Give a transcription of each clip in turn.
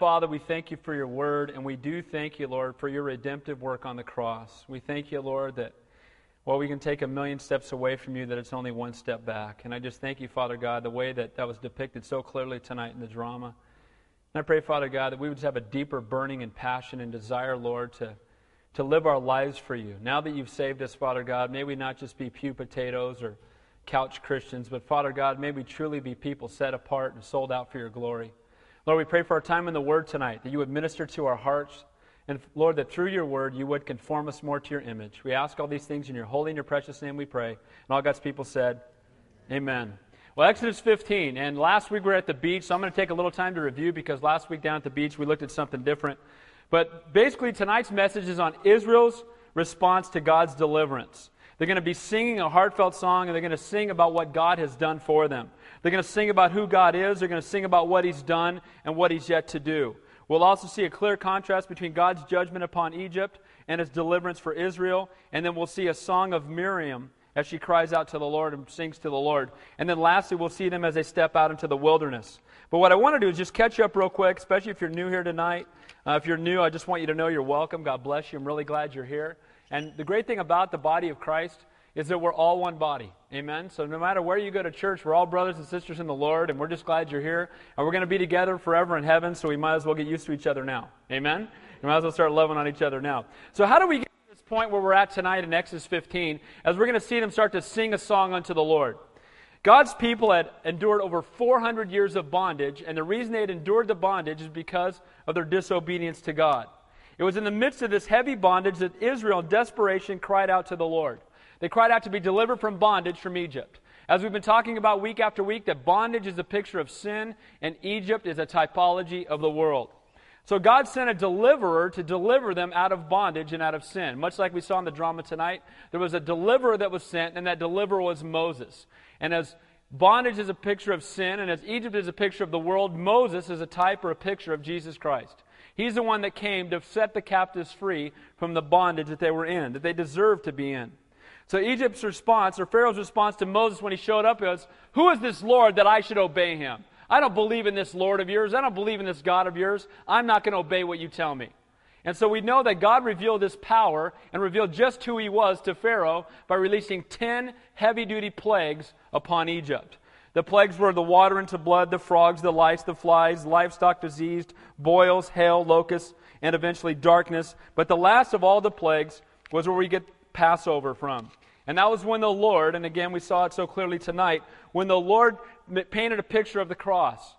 Father, we thank you for your word, and we do thank you, Lord, for your redemptive work on the cross. We thank you, Lord, that while we can take a million steps away from you, that it's only one step back. And I just thank you, Father God, the way that that was depicted so clearly tonight in the drama. And I pray, Father God, that we would just have a deeper burning and passion and desire, Lord, to, to live our lives for you. Now that you've saved us, Father God, may we not just be pew potatoes or couch Christians, but Father God, may we truly be people set apart and sold out for your glory. Lord, we pray for our time in the Word tonight, that you would minister to our hearts. And Lord, that through your Word you would conform us more to your image. We ask all these things in your holy and your precious name we pray. And all God's people said, Amen. Well, Exodus 15. And last week we were at the beach, so I'm going to take a little time to review because last week down at the beach we looked at something different. But basically, tonight's message is on Israel's response to God's deliverance. They're going to be singing a heartfelt song and they're going to sing about what God has done for them. They're going to sing about who God is, they're going to sing about what He's done and what He's yet to do. We'll also see a clear contrast between God's judgment upon Egypt and His deliverance for Israel. And then we'll see a song of Miriam as she cries out to the Lord and sings to the Lord. And then lastly, we'll see them as they step out into the wilderness. But what I want to do is just catch you up real quick, especially if you're new here tonight. Uh, if you're new, I just want you to know you're welcome. God bless you. I'm really glad you're here. And the great thing about the body of Christ is that we're all one body. Amen? So no matter where you go to church, we're all brothers and sisters in the Lord, and we're just glad you're here. And we're going to be together forever in heaven, so we might as well get used to each other now. Amen? We might as well start loving on each other now. So how do we get to this point where we're at tonight in Exodus 15, as we're going to see them start to sing a song unto the Lord? God's people had endured over 400 years of bondage, and the reason they had endured the bondage is because of their disobedience to God. It was in the midst of this heavy bondage that Israel, in desperation, cried out to the Lord. They cried out to be delivered from bondage from Egypt. As we've been talking about week after week, that bondage is a picture of sin, and Egypt is a typology of the world. So God sent a deliverer to deliver them out of bondage and out of sin. Much like we saw in the drama tonight, there was a deliverer that was sent, and that deliverer was Moses. And as bondage is a picture of sin, and as Egypt is a picture of the world, Moses is a type or a picture of Jesus Christ. He's the one that came to set the captives free from the bondage that they were in, that they deserved to be in. So Egypt's response, or Pharaoh's response to Moses when he showed up was, Who is this Lord that I should obey him? I don't believe in this Lord of yours. I don't believe in this God of yours. I'm not going to obey what you tell me. And so we know that God revealed his power and revealed just who he was to Pharaoh by releasing 10 heavy duty plagues upon Egypt. The plagues were the water into blood, the frogs, the lice, the flies, livestock diseased, boils, hail, locusts, and eventually darkness. But the last of all the plagues was where we get Passover from. And that was when the Lord, and again we saw it so clearly tonight, when the Lord painted a picture of the cross.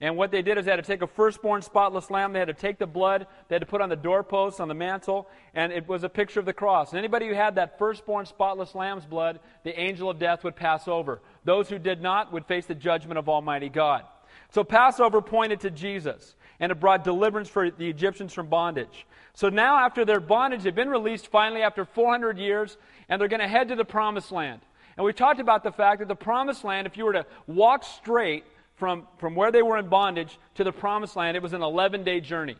And what they did is they had to take a firstborn spotless lamb, they had to take the blood, they had to put on the doorposts, on the mantle, and it was a picture of the cross. And anybody who had that firstborn spotless lamb's blood, the angel of death would pass over. Those who did not would face the judgment of Almighty God. So Passover pointed to Jesus, and it brought deliverance for the Egyptians from bondage. So now, after their bondage, they've been released finally after 400 years, and they're going to head to the promised land. And we talked about the fact that the promised land, if you were to walk straight from, from where they were in bondage to the promised land, it was an 11 day journey.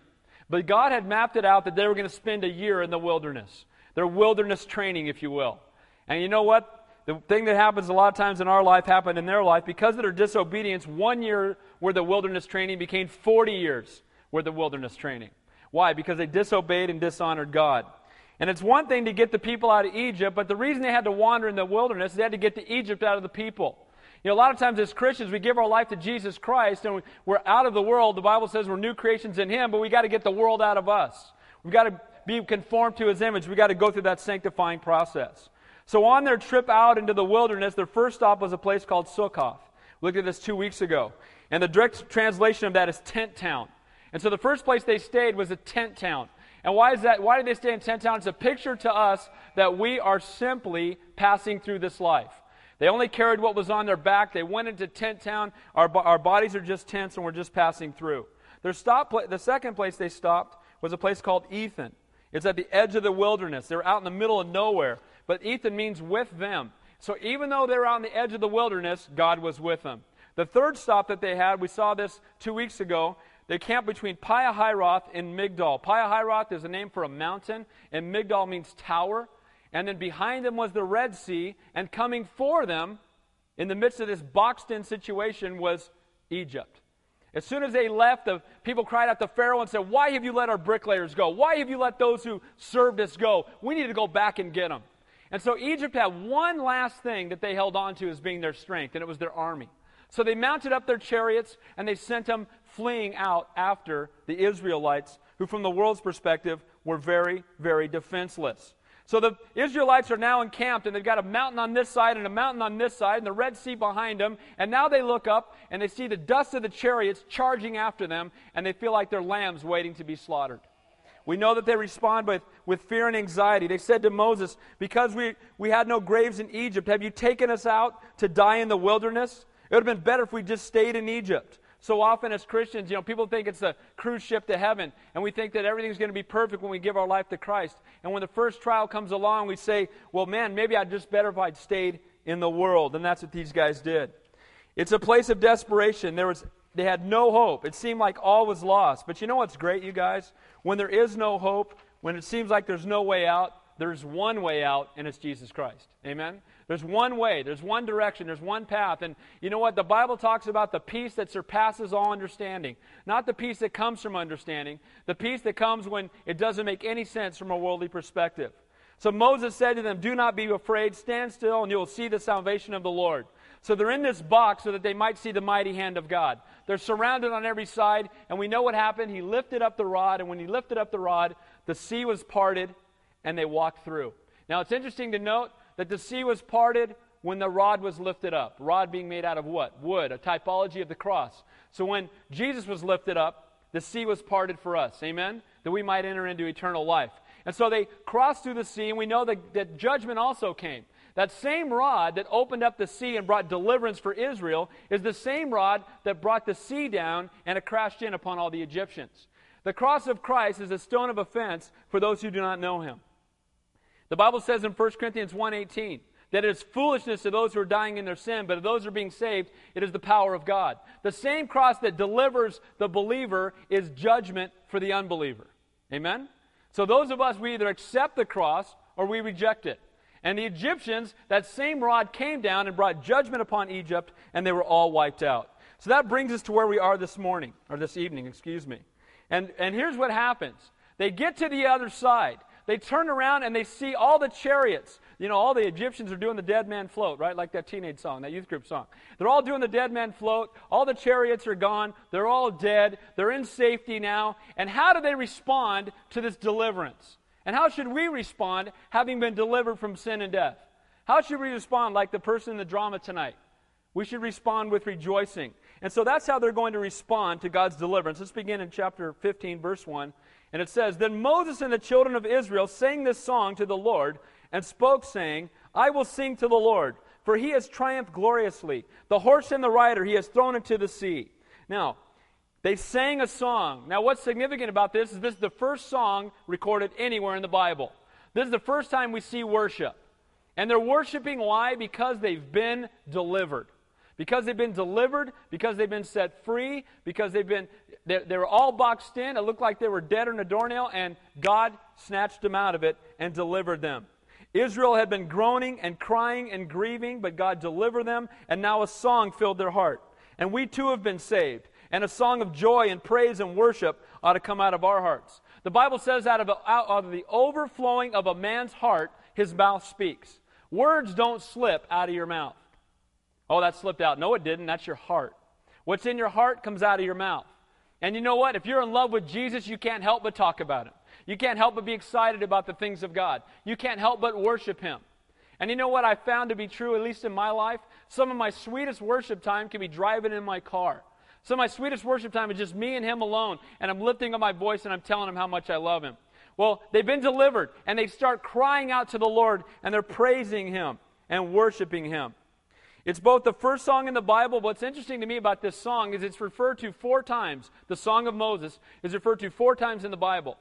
But God had mapped it out that they were going to spend a year in the wilderness. Their wilderness training, if you will. And you know what? The thing that happens a lot of times in our life happened in their life. Because of their disobedience, one year where the wilderness training became 40 years where the wilderness training. Why? Because they disobeyed and dishonored God. And it's one thing to get the people out of Egypt, but the reason they had to wander in the wilderness, is they had to get to Egypt out of the people. You know, a lot of times as Christians, we give our life to Jesus Christ and we're out of the world. The Bible says we're new creations in Him, but we got to get the world out of us. We've got to be conformed to His image. We've got to go through that sanctifying process. So on their trip out into the wilderness, their first stop was a place called Sukkoth. We looked at this two weeks ago. And the direct translation of that is tent town. And so the first place they stayed was a tent town. And why is that? Why did they stay in tent town? It's a picture to us that we are simply passing through this life. They only carried what was on their back. They went into tent town. Our, our bodies are just tents and we're just passing through. Their stop, the second place they stopped was a place called Etham. It's at the edge of the wilderness. They're out in the middle of nowhere. But Etham means with them. So even though they were on the edge of the wilderness, God was with them. The third stop that they had, we saw this two weeks ago, they camped between Pihahiroth and Migdol. Pihahiroth is a name for a mountain, and Migdol means tower. And then behind them was the Red Sea, and coming for them, in the midst of this boxed in situation, was Egypt. As soon as they left, the people cried out to Pharaoh and said, Why have you let our bricklayers go? Why have you let those who served us go? We need to go back and get them. And so Egypt had one last thing that they held on to as being their strength, and it was their army. So they mounted up their chariots and they sent them fleeing out after the Israelites, who, from the world's perspective, were very, very defenseless. So the Israelites are now encamped, and they've got a mountain on this side and a mountain on this side, and the Red Sea behind them. And now they look up and they see the dust of the chariots charging after them, and they feel like they're lambs waiting to be slaughtered. We know that they respond with, with fear and anxiety. They said to Moses, Because we, we had no graves in Egypt, have you taken us out to die in the wilderness? It would have been better if we just stayed in Egypt. So often as Christians, you know, people think it's a cruise ship to heaven, and we think that everything's going to be perfect when we give our life to Christ. And when the first trial comes along, we say, well, man, maybe I'd just better if I'd stayed in the world. And that's what these guys did. It's a place of desperation. There was, they had no hope. It seemed like all was lost. But you know what's great, you guys? When there is no hope, when it seems like there's no way out, there's one way out, and it's Jesus Christ. Amen? There's one way, there's one direction, there's one path. And you know what? The Bible talks about the peace that surpasses all understanding. Not the peace that comes from understanding, the peace that comes when it doesn't make any sense from a worldly perspective. So Moses said to them, Do not be afraid, stand still, and you will see the salvation of the Lord. So they're in this box so that they might see the mighty hand of God. They're surrounded on every side, and we know what happened. He lifted up the rod, and when he lifted up the rod, the sea was parted, and they walked through. Now it's interesting to note that the sea was parted when the rod was lifted up. Rod being made out of what? Wood, a typology of the cross. So when Jesus was lifted up, the sea was parted for us. Amen? That we might enter into eternal life. And so they crossed through the sea, and we know that, that judgment also came. That same rod that opened up the sea and brought deliverance for Israel is the same rod that brought the sea down and it crashed in upon all the Egyptians. The cross of Christ is a stone of offense for those who do not know him. The Bible says in 1 Corinthians 1:18 that it is foolishness to those who are dying in their sin, but to those who are being saved, it is the power of God. The same cross that delivers the believer is judgment for the unbeliever. Amen? So those of us, we either accept the cross or we reject it. And the Egyptians, that same rod came down and brought judgment upon Egypt, and they were all wiped out. So that brings us to where we are this morning, or this evening, excuse me. And, and here's what happens they get to the other side they turn around and they see all the chariots. You know, all the Egyptians are doing the dead man float, right? Like that teenage song, that youth group song. They're all doing the dead man float. All the chariots are gone. They're all dead. They're in safety now. And how do they respond to this deliverance? And how should we respond having been delivered from sin and death? How should we respond like the person in the drama tonight? We should respond with rejoicing. And so that's how they're going to respond to God's deliverance. Let's begin in chapter 15, verse 1. And it says, Then Moses and the children of Israel sang this song to the Lord and spoke, saying, I will sing to the Lord, for he has triumphed gloriously. The horse and the rider he has thrown into the sea. Now, they sang a song. Now, what's significant about this is this is the first song recorded anywhere in the Bible. This is the first time we see worship. And they're worshiping why? Because they've been delivered. Because they've been delivered, because they've been set free, because they've been they, they were all boxed in. It looked like they were dead in a doornail, and God snatched them out of it and delivered them. Israel had been groaning and crying and grieving, but God delivered them, and now a song filled their heart. And we too have been saved. And a song of joy and praise and worship ought to come out of our hearts. The Bible says, out of, out of the overflowing of a man's heart, his mouth speaks. Words don't slip out of your mouth. Oh, that slipped out. No, it didn't. That's your heart. What's in your heart comes out of your mouth. And you know what? If you're in love with Jesus, you can't help but talk about him. You can't help but be excited about the things of God. You can't help but worship him. And you know what I found to be true, at least in my life? Some of my sweetest worship time can be driving in my car. Of my sweetest worship time is just me and him alone, and I'm lifting up my voice and I'm telling him how much I love him. Well, they've been delivered, and they start crying out to the Lord, and they're praising him and worshiping him. It's both the first song in the Bible. What's interesting to me about this song is it's referred to four times. The Song of Moses is referred to four times in the Bible.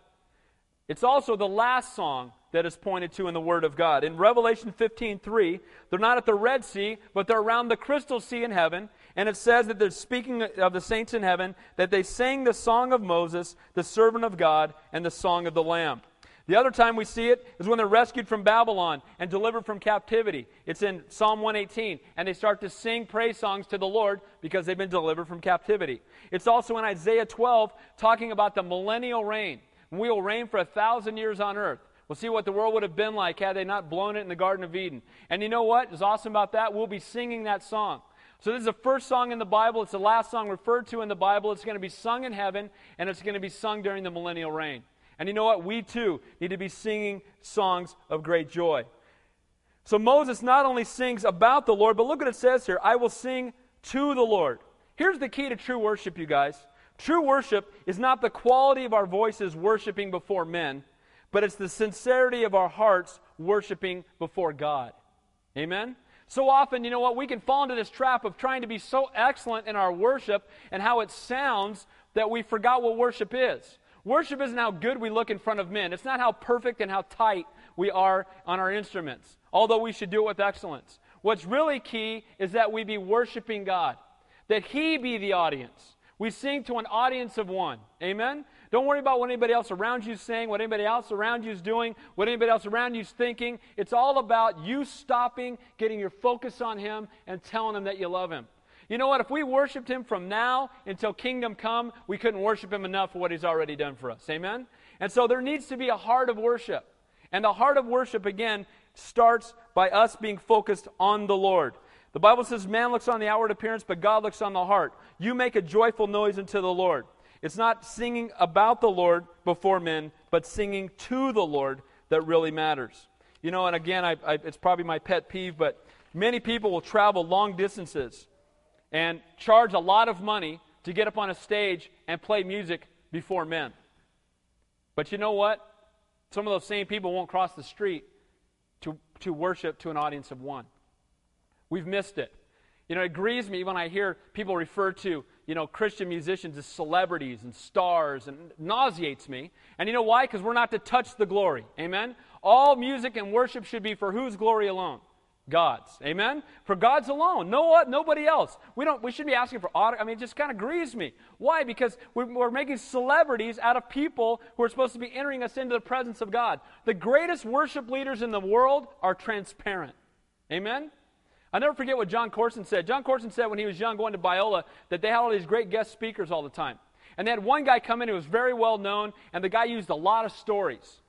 It's also the last song that is pointed to in the Word of God. In Revelation 15:3, they're not at the Red Sea, but they're around the crystal sea in heaven, and it says that they're speaking of the saints in heaven, that they sang the song of Moses, the servant of God, and the song of the Lamb. The other time we see it is when they're rescued from Babylon and delivered from captivity. It's in Psalm 118, and they start to sing praise songs to the Lord because they've been delivered from captivity. It's also in Isaiah 12, talking about the millennial reign. We will reign for a thousand years on earth. We'll see what the world would have been like had they not blown it in the Garden of Eden. And you know what is awesome about that? We'll be singing that song. So, this is the first song in the Bible. It's the last song referred to in the Bible. It's going to be sung in heaven, and it's going to be sung during the millennial reign. And you know what? We too need to be singing songs of great joy. So, Moses not only sings about the Lord, but look what it says here I will sing to the Lord. Here's the key to true worship, you guys. True worship is not the quality of our voices worshiping before men, but it's the sincerity of our hearts worshiping before God. Amen? So often, you know what, we can fall into this trap of trying to be so excellent in our worship and how it sounds that we forgot what worship is. Worship isn't how good we look in front of men, it's not how perfect and how tight we are on our instruments, although we should do it with excellence. What's really key is that we be worshiping God, that He be the audience. We sing to an audience of one. Amen? Don't worry about what anybody else around you is saying, what anybody else around you is doing, what anybody else around you is thinking. It's all about you stopping, getting your focus on Him, and telling Him that you love Him. You know what? If we worshiped Him from now until kingdom come, we couldn't worship Him enough for what He's already done for us. Amen? And so there needs to be a heart of worship. And the heart of worship, again, starts by us being focused on the Lord. The Bible says, Man looks on the outward appearance, but God looks on the heart. You make a joyful noise unto the Lord. It's not singing about the Lord before men, but singing to the Lord that really matters. You know, and again, I, I, it's probably my pet peeve, but many people will travel long distances and charge a lot of money to get up on a stage and play music before men. But you know what? Some of those same people won't cross the street to, to worship to an audience of one. We've missed it. You know, it grieves me when I hear people refer to, you know, Christian musicians as celebrities and stars and nauseates me. And you know why? Because we're not to touch the glory. Amen? All music and worship should be for whose glory alone? God's. Amen? For God's alone. No, uh, nobody else. We don't we shouldn't be asking for I mean, it just kind of grieves me. Why? Because we're, we're making celebrities out of people who are supposed to be entering us into the presence of God. The greatest worship leaders in the world are transparent. Amen? I never forget what Jon Courson said. Jon Courson said when he was young going to Biola that they had all these great guest speakers all the time. And they had one guy come in who was very well known, and the guy used a lot of stories.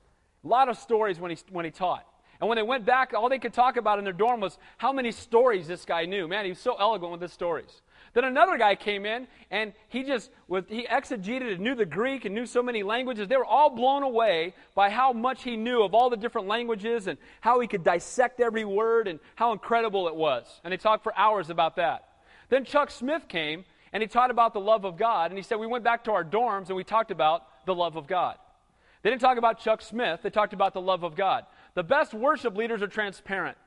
A lot of stories when he, when he taught. And when they went back, all they could talk about in their dorm was how many stories this guy knew. Man, he was so eloquent with his stories. Then another guy came in and he just with he exegeted and knew the Greek and knew so many languages. They were all blown away by how much he knew of all the different languages and how he could dissect every word and how incredible it was. And they talked for hours about that. Then Chuck Smith came and he taught about the love of God and he said we went back to our dorms and we talked about the love of God. They didn't talk about Chuck Smith, they talked about the love of God. The best worship leaders are transparent.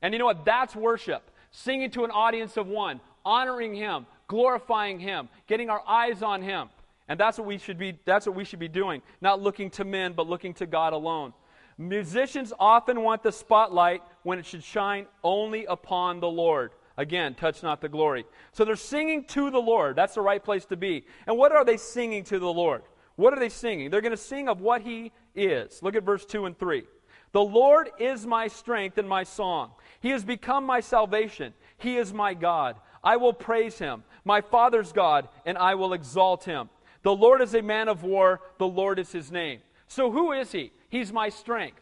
And you know what? That's worship. Singing to an audience of one, honoring Him, glorifying Him, getting our eyes on Him. And that's what we should be, that's what we should be doing. Not looking to men, but looking to God alone. Musicians often want the spotlight when it should shine only upon the Lord. Again, touch not the glory. So they're singing to the Lord. That's the right place to be. And what are they singing to the Lord? What are they singing? They're going to sing of what He is. Look at verse 2 and 3. The Lord is my strength and my song. He has become my salvation. He is my God. I will praise him, my Father's God, and I will exalt him. The Lord is a man of war, the Lord is his name. So who is he? He's my strength.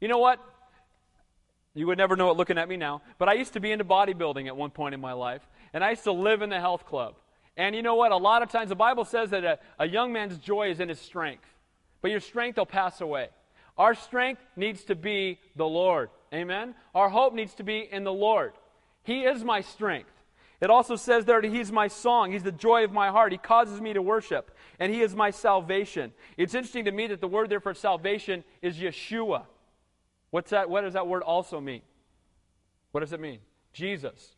You know what? You would never know it looking at me now, but I used to be into bodybuilding at one point in my life, and I used to live in the health club. And you know what? A lot of times the Bible says that a, a young man's joy is in his strength, but your strength will pass away. Our strength needs to be the Lord. Amen? Our hope needs to be in the Lord. He is my strength. It also says there that He's my song. He's the joy of my heart. He causes me to worship. And He is my salvation. It's interesting to me that the word there for salvation is Yeshua. What's that? What does that word also mean? What does it mean? Jesus.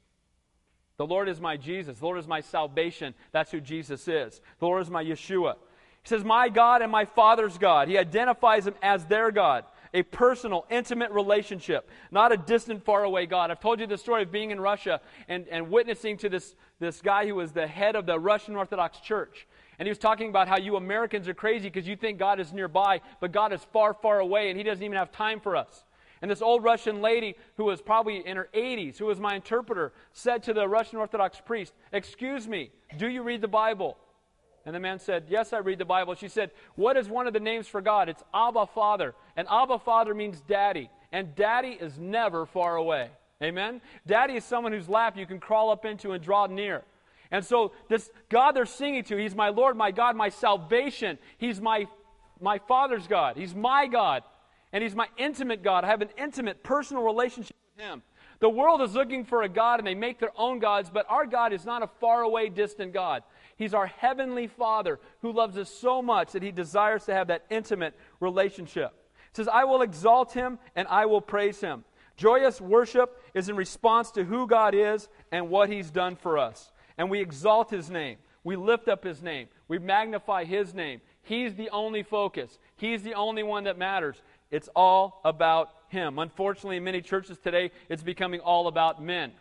The Lord is my Jesus. The Lord is my salvation. That's who Jesus is. The Lord is my Yeshua. He says, My God and my Father's God. He identifies him as their God a personal, intimate relationship, not a distant, faraway God. I've told you the story of being in Russia and, and witnessing to this, this guy who was the head of the Russian Orthodox Church. And he was talking about how you Americans are crazy because you think God is nearby, but God is far, far away, and he doesn't even have time for us. And this old Russian lady, who was probably in her 80s, who was my interpreter, said to the Russian Orthodox priest, Excuse me, do you read the Bible? And the man said, Yes, I read the Bible. She said, What is one of the names for God? It's Abba Father. And Abba Father means daddy. And daddy is never far away. Amen? Daddy is someone whose lap you can crawl up into and draw near. And so, this God they're singing to, He's my Lord, my God, my salvation. He's my, my Father's God. He's my God. And He's my intimate God. I have an intimate, personal relationship with Him. The world is looking for a God and they make their own gods, but our God is not a faraway, distant God. He's our heavenly Father who loves us so much that he desires to have that intimate relationship. It says, I will exalt him and I will praise him. Joyous worship is in response to who God is and what he's done for us. And we exalt his name. We lift up his name. We magnify his name. He's the only focus. He's the only one that matters. It's all about him. Unfortunately, in many churches today, it's becoming all about men.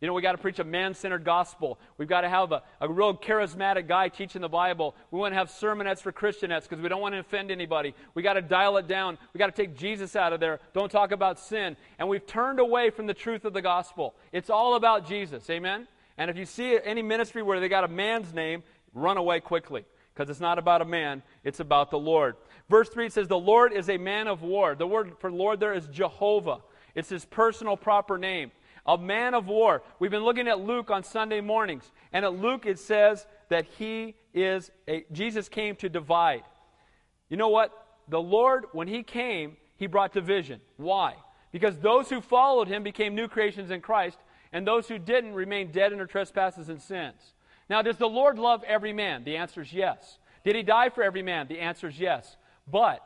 You know, we got to preach a man centered gospel. We've got to have a, a real charismatic guy teaching the Bible. We want to have sermonettes for Christianettes because we don't want to offend anybody. We got to dial it down. We got to take Jesus out of there. Don't talk about sin. And we've turned away from the truth of the gospel. It's all about Jesus. Amen? And if you see any ministry where they got a man's name, run away quickly because it's not about a man, it's about the Lord. Verse 3 says, The Lord is a man of war. The word for Lord there is Jehovah, it's his personal proper name a man of war. We've been looking at Luke on Sunday mornings, and at Luke it says that he is a Jesus came to divide. You know what? The Lord, when he came, he brought division. Why? Because those who followed him became new creations in Christ, and those who didn't remained dead in their trespasses and sins. Now, does the Lord love every man? The answer is yes. Did he die for every man? The answer is yes. But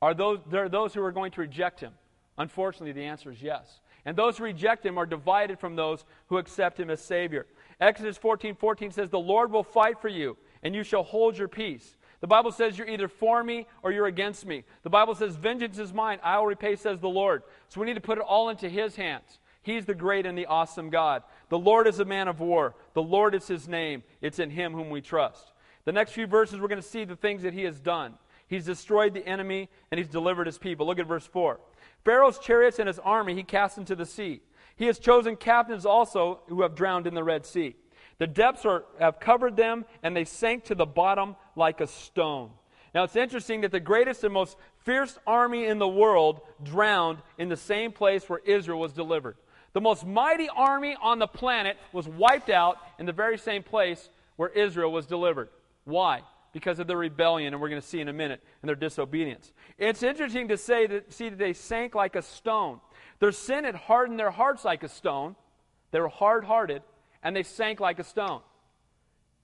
are those, there are those who are going to reject him? Unfortunately, the answer is yes. And those who reject him are divided from those who accept him as Savior. Exodus 14 14 says, The Lord will fight for you, and you shall hold your peace. The Bible says you're either for me or you're against me. The Bible says, Vengeance is mine, I will repay, says the Lord. So we need to put it all into his hands. He's the great and the awesome God. The Lord is a man of war. The Lord is his name. It's in him whom we trust. The next few verses, we're going to see the things that he has done. He's destroyed the enemy and he's delivered his people. Look at verse 4. Pharaoh's chariots and his army he cast into the sea. He has chosen captains also who have drowned in the Red Sea. The depths are, have covered them, and they sank to the bottom like a stone. Now it's interesting that the greatest and most fierce army in the world drowned in the same place where Israel was delivered. The most mighty army on the planet was wiped out in the very same place where Israel was delivered. Why? Because of their rebellion, and we're going to see in a minute, and their disobedience. It's interesting to say that, see that they sank like a stone. Their sin had hardened their hearts like a stone. They were hard hearted, and they sank like a stone.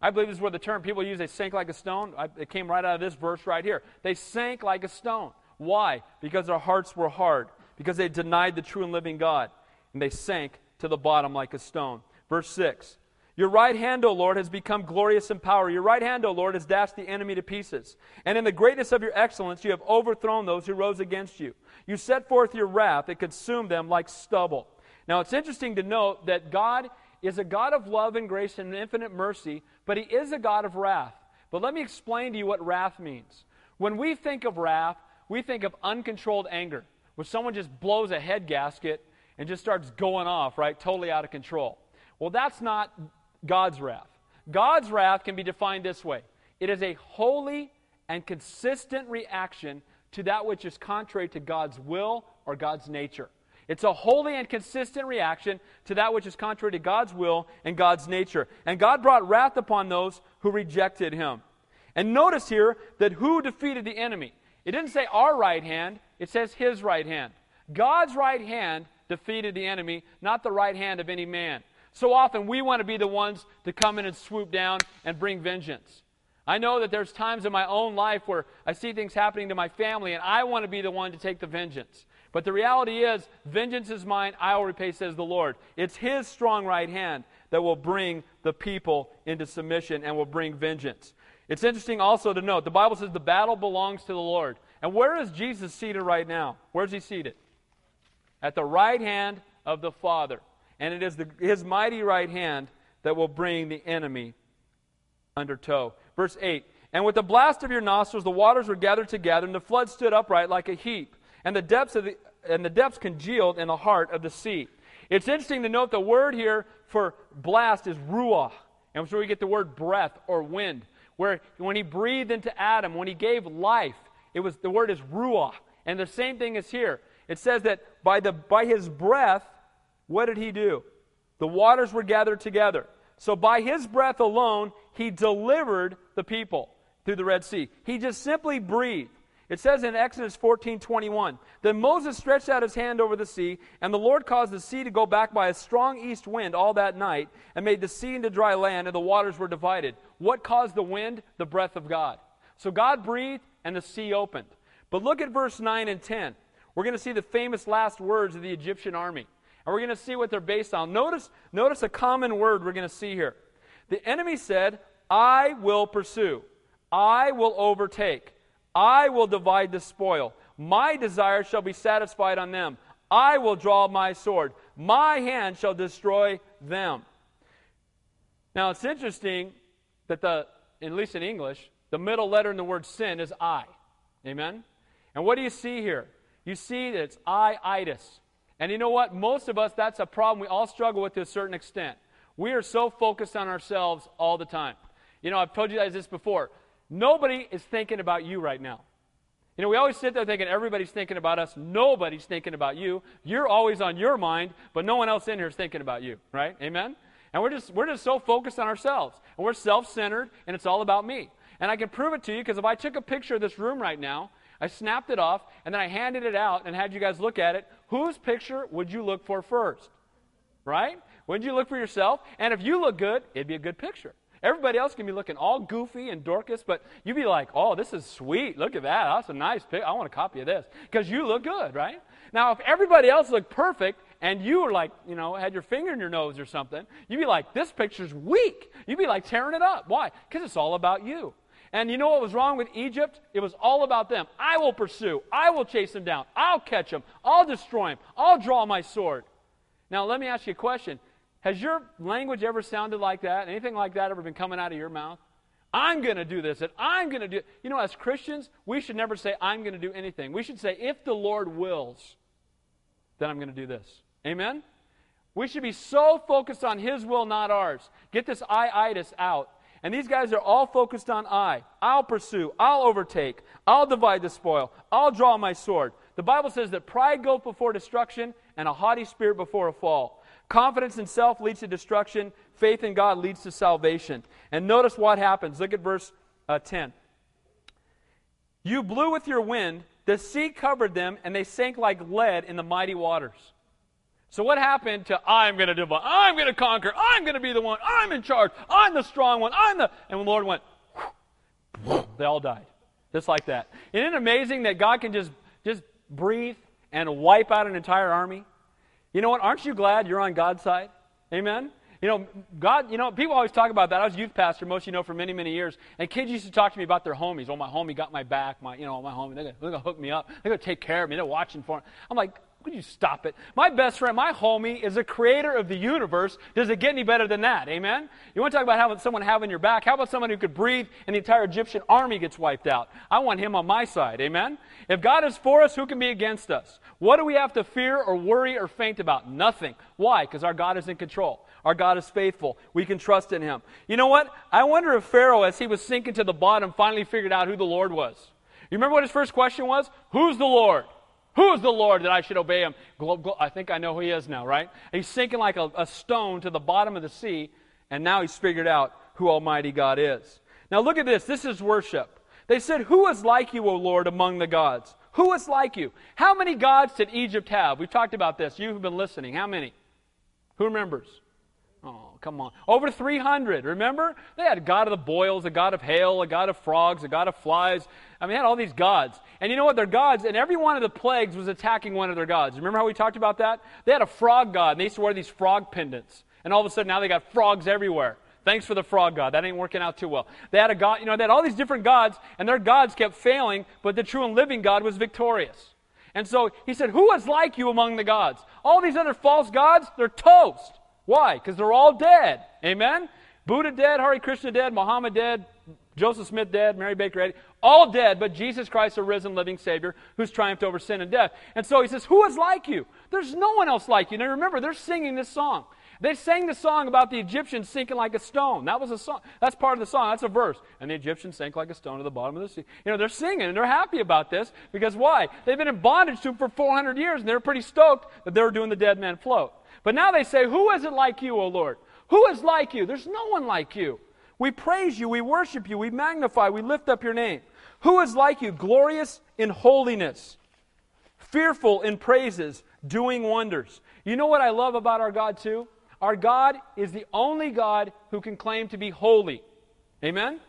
I believe this is where the term people use, they sank like a stone. I, it came right out of this verse right here. They sank like a stone. Why? Because their hearts were hard, because they denied the true and living God, and they sank to the bottom like a stone. Verse 6 your right hand, O Lord, has become glorious in power. Your right hand, O Lord, has dashed the enemy to pieces. And in the greatness of your excellence, you have overthrown those who rose against you. You set forth your wrath, it consumed them like stubble. Now, it's interesting to note that God is a God of love and grace and infinite mercy, but He is a God of wrath. But let me explain to you what wrath means. When we think of wrath, we think of uncontrolled anger, where someone just blows a head gasket and just starts going off, right? Totally out of control. Well, that's not God's wrath. God's wrath can be defined this way it is a holy and consistent reaction to that which is contrary to God's will or God's nature. It's a holy and consistent reaction to that which is contrary to God's will and God's nature. And God brought wrath upon those who rejected him. And notice here that who defeated the enemy? It didn't say our right hand, it says his right hand. God's right hand defeated the enemy, not the right hand of any man. So often we want to be the ones to come in and swoop down and bring vengeance. I know that there's times in my own life where I see things happening to my family and I want to be the one to take the vengeance. But the reality is, vengeance is mine, I will repay, says the Lord. It's His strong right hand that will bring the people into submission and will bring vengeance. It's interesting also to note the Bible says the battle belongs to the Lord. And where is Jesus seated right now? Where's He seated? At the right hand of the Father and it is the, his mighty right hand that will bring the enemy under tow. Verse 8 And with the blast of your nostrils, the waters were gathered together, and the flood stood upright like a heap, and the depths, of the, and the depths congealed in the heart of the sea. It's interesting to note the word here for blast is ruach, and so we get the word breath or wind. Where when he breathed into Adam, when he gave life, it was the word is ruach. And the same thing is here. It says that by the by his breath, what did he do? The waters were gathered together. So by his breath alone, he delivered the people through the Red Sea. He just simply breathed. It says in Exodus 14 21, Then Moses stretched out his hand over the sea, and the Lord caused the sea to go back by a strong east wind all that night, and made the sea into dry land, and the waters were divided. What caused the wind? The breath of God. So God breathed, and the sea opened. But look at verse 9 and 10. We're going to see the famous last words of the Egyptian army. And we're going to see what they're based on. Notice, notice a common word we're going to see here. The enemy said, I will pursue, I will overtake, I will divide the spoil. My desire shall be satisfied on them. I will draw my sword. My hand shall destroy them. Now it's interesting that the, at least in English, the middle letter in the word sin is I. Amen? And what do you see here? You see that it's I itis. And you know what? Most of us, that's a problem we all struggle with to a certain extent. We are so focused on ourselves all the time. You know, I've told you guys this before. Nobody is thinking about you right now. You know, we always sit there thinking everybody's thinking about us. Nobody's thinking about you. You're always on your mind, but no one else in here is thinking about you, right? Amen? And we're just, we're just so focused on ourselves. And we're self centered, and it's all about me. And I can prove it to you because if I took a picture of this room right now, I snapped it off, and then I handed it out and had you guys look at it, whose picture would you look for first? Right? Wouldn't you look for yourself? And if you look good, it'd be a good picture. Everybody else can be looking all goofy and Dorcas, but you'd be like, oh, this is sweet. Look at that. That's a nice pic. I want a copy of this. Because you look good, right? Now, if everybody else looked perfect and you were like, you know, had your finger in your nose or something, you'd be like, this picture's weak. You'd be like tearing it up. Why? Because it's all about you. And you know what was wrong with Egypt? It was all about them. I will pursue. I will chase them down. I'll catch them. I'll destroy them. I'll draw my sword. Now, let me ask you a question. Has your language ever sounded like that? Anything like that ever been coming out of your mouth? I'm going to do this and I'm going to do You know, as Christians, we should never say, I'm going to do anything. We should say, if the Lord wills, then I'm going to do this. Amen? We should be so focused on His will, not ours. Get this I itis out. And these guys are all focused on I. I'll pursue. I'll overtake. I'll divide the spoil. I'll draw my sword. The Bible says that pride goes before destruction and a haughty spirit before a fall. Confidence in self leads to destruction. Faith in God leads to salvation. And notice what happens. Look at verse uh, 10. You blew with your wind, the sea covered them, and they sank like lead in the mighty waters. So, what happened to I'm going to divide, I'm going to conquer, I'm going to be the one, I'm in charge, I'm the strong one, I'm the. And the Lord went, they all died. Just like that. Isn't it amazing that God can just, just breathe and wipe out an entire army? You know what? Aren't you glad you're on God's side? Amen? You know, God, you know, people always talk about that. I was youth pastor, most you know, for many, many years. And kids used to talk to me about their homies. Oh, my homie got my back. My, you know, my homie, they're going to hook me up. They're going to take care of me. They're watching for me. I'm like, would you stop it? My best friend, my homie, is the creator of the universe. Does it get any better than that? Amen? You want to talk about having someone having your back? How about someone who could breathe and the entire Egyptian army gets wiped out? I want him on my side. Amen? If God is for us, who can be against us? What do we have to fear or worry or faint about? Nothing. Why? Because our God is in control. Our God is faithful. We can trust in him. You know what? I wonder if Pharaoh, as he was sinking to the bottom, finally figured out who the Lord was. You remember what his first question was? Who's the Lord? Who is the Lord that I should obey him? I think I know who he is now, right? He's sinking like a, a stone to the bottom of the sea, and now he's figured out who Almighty God is. Now look at this. This is worship. They said, Who is like you, O Lord, among the gods? Who is like you? How many gods did Egypt have? We've talked about this. You've been listening. How many? Who remembers? Oh, come on. Over 300, remember? They had a god of the boils, a god of hail, a god of frogs, a god of flies. I mean, they had all these gods. And you know what? Their gods, and every one of the plagues was attacking one of their gods. Remember how we talked about that? They had a frog god, and they used to wear these frog pendants. And all of a sudden, now they got frogs everywhere. Thanks for the frog god. That ain't working out too well. They had a god, you know, they had all these different gods, and their gods kept failing, but the true and living God was victorious. And so he said, Who is like you among the gods? All these other false gods, they're toast. Why? Because they're all dead. Amen? Buddha dead, Hare Krishna dead, Muhammad dead, Joseph Smith dead, Mary Baker Eddy, all dead, but Jesus Christ, a risen, living Savior who's triumphed over sin and death. And so he says, Who is like you? There's no one else like you. Now remember, they're singing this song. They sang the song about the Egyptians sinking like a stone. That was a song. That's part of the song. That's a verse. And the Egyptians sank like a stone to the bottom of the sea. You know, they're singing and they're happy about this because why? They've been in bondage to him for 400 years and they're pretty stoked that they were doing the dead man float. But now they say, Who is it like you, O Lord? Who is like you? There's no one like you. We praise you, we worship you, we magnify, we lift up your name. Who is like you, glorious in holiness, fearful in praises, doing wonders? You know what I love about our God, too? Our God is the only God who can claim to be holy. Amen?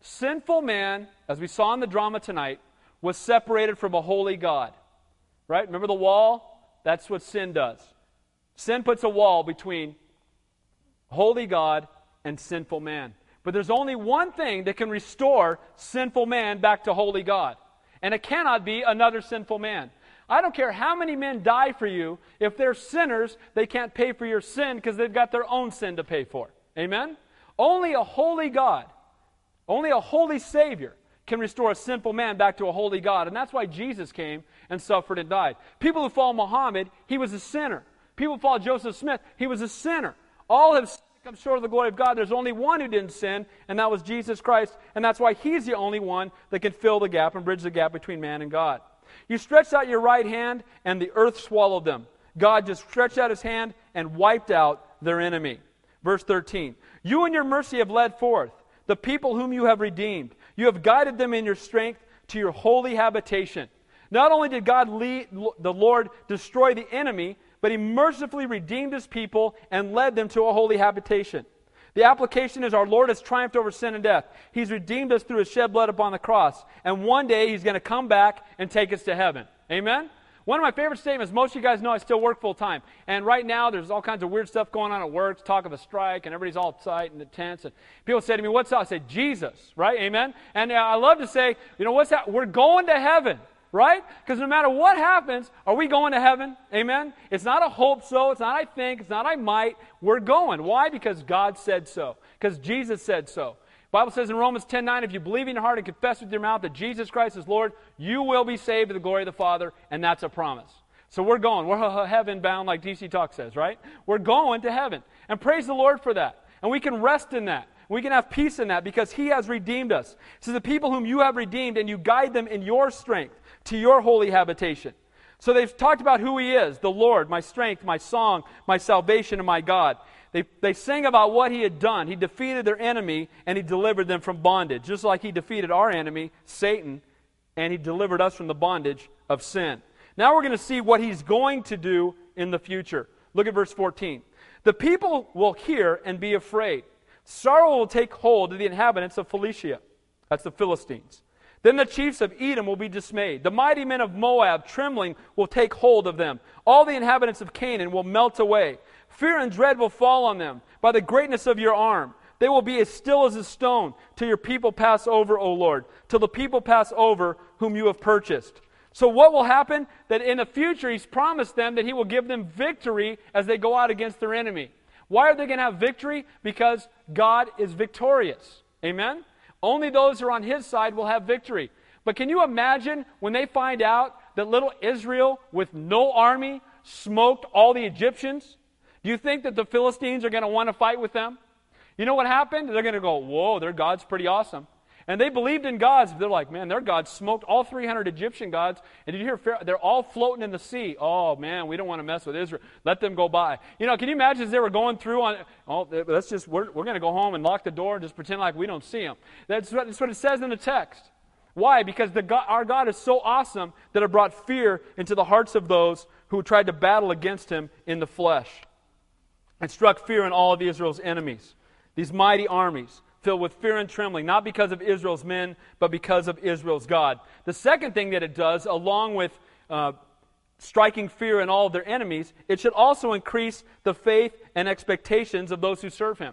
Sinful man, as we saw in the drama tonight, was separated from a holy God. Right? Remember the wall? That's what sin does. Sin puts a wall between holy God and sinful man. But there's only one thing that can restore sinful man back to holy God, and it cannot be another sinful man. I don't care how many men die for you, if they're sinners, they can't pay for your sin because they've got their own sin to pay for. Amen? Only a holy God, only a holy Savior can restore a sinful man back to a holy God. And that's why Jesus came and suffered and died. People who follow Muhammad, he was a sinner. People who follow Joseph Smith, he was a sinner. All have come short of the glory of God. There's only one who didn't sin, and that was Jesus Christ. And that's why he's the only one that can fill the gap and bridge the gap between man and God. You stretched out your right hand, and the earth swallowed them. God just stretched out his hand and wiped out their enemy. Verse 13 You and your mercy have led forth the people whom you have redeemed. You have guided them in your strength to your holy habitation. Not only did God lead, the Lord destroy the enemy, but he mercifully redeemed his people and led them to a holy habitation. The application is our Lord has triumphed over sin and death. He's redeemed us through his shed blood upon the cross. And one day he's going to come back and take us to heaven. Amen? One of my favorite statements, most of you guys know I still work full time. And right now there's all kinds of weird stuff going on at work, talk of a strike, and everybody's all tight and tense. And people say to me, What's up? I say, Jesus, right? Amen? And uh, I love to say, You know, what's that? We're going to heaven right? Because no matter what happens, are we going to heaven? Amen? It's not a hope so, it's not I think, it's not I might. We're going. Why? Because God said so. Because Jesus said so. Bible says in Romans 10 9, if you believe in your heart and confess with your mouth that Jesus Christ is Lord, you will be saved to the glory of the Father, and that's a promise. So we're going. We're heaven bound, like DC Talk says, right? We're going to heaven. And praise the Lord for that. And we can rest in that. We can have peace in that because He has redeemed us. So the people whom you have redeemed, and you guide them in your strength to your holy habitation. So they've talked about who he is the Lord, my strength, my song, my salvation, and my God. They, they sang about what he had done. He defeated their enemy and he delivered them from bondage, just like he defeated our enemy, Satan, and he delivered us from the bondage of sin. Now we're going to see what he's going to do in the future. Look at verse 14. The people will hear and be afraid. Sorrow will take hold of the inhabitants of Philistia. That's the Philistines. Then the chiefs of Edom will be dismayed. The mighty men of Moab, trembling, will take hold of them. All the inhabitants of Canaan will melt away. Fear and dread will fall on them by the greatness of your arm. They will be as still as a stone till your people pass over, O Lord, till the people pass over whom you have purchased. So, what will happen? That in the future, He's promised them that He will give them victory as they go out against their enemy. Why are they going to have victory? Because God is victorious. Amen? Only those who are on his side will have victory. But can you imagine when they find out that little Israel with no army smoked all the Egyptians? Do you think that the Philistines are going to want to fight with them? You know what happened? They're going to go, whoa, their God's pretty awesome. And they believed in gods. They're like, man, their God smoked all 300 Egyptian gods. And did you hear? Pharaoh? They're all floating in the sea. Oh, man, we don't want to mess with Israel. Let them go by. You know, can you imagine as they were going through on, oh, let's just, we're, we're going to go home and lock the door and just pretend like we don't see them. That's what, that's what it says in the text. Why? Because the God, our God is so awesome that it brought fear into the hearts of those who tried to battle against him in the flesh. It struck fear in all of Israel's enemies, these mighty armies filled with fear and trembling, not because of Israel's men, but because of Israel's God. The second thing that it does, along with uh, striking fear in all of their enemies, it should also increase the faith and expectations of those who serve Him.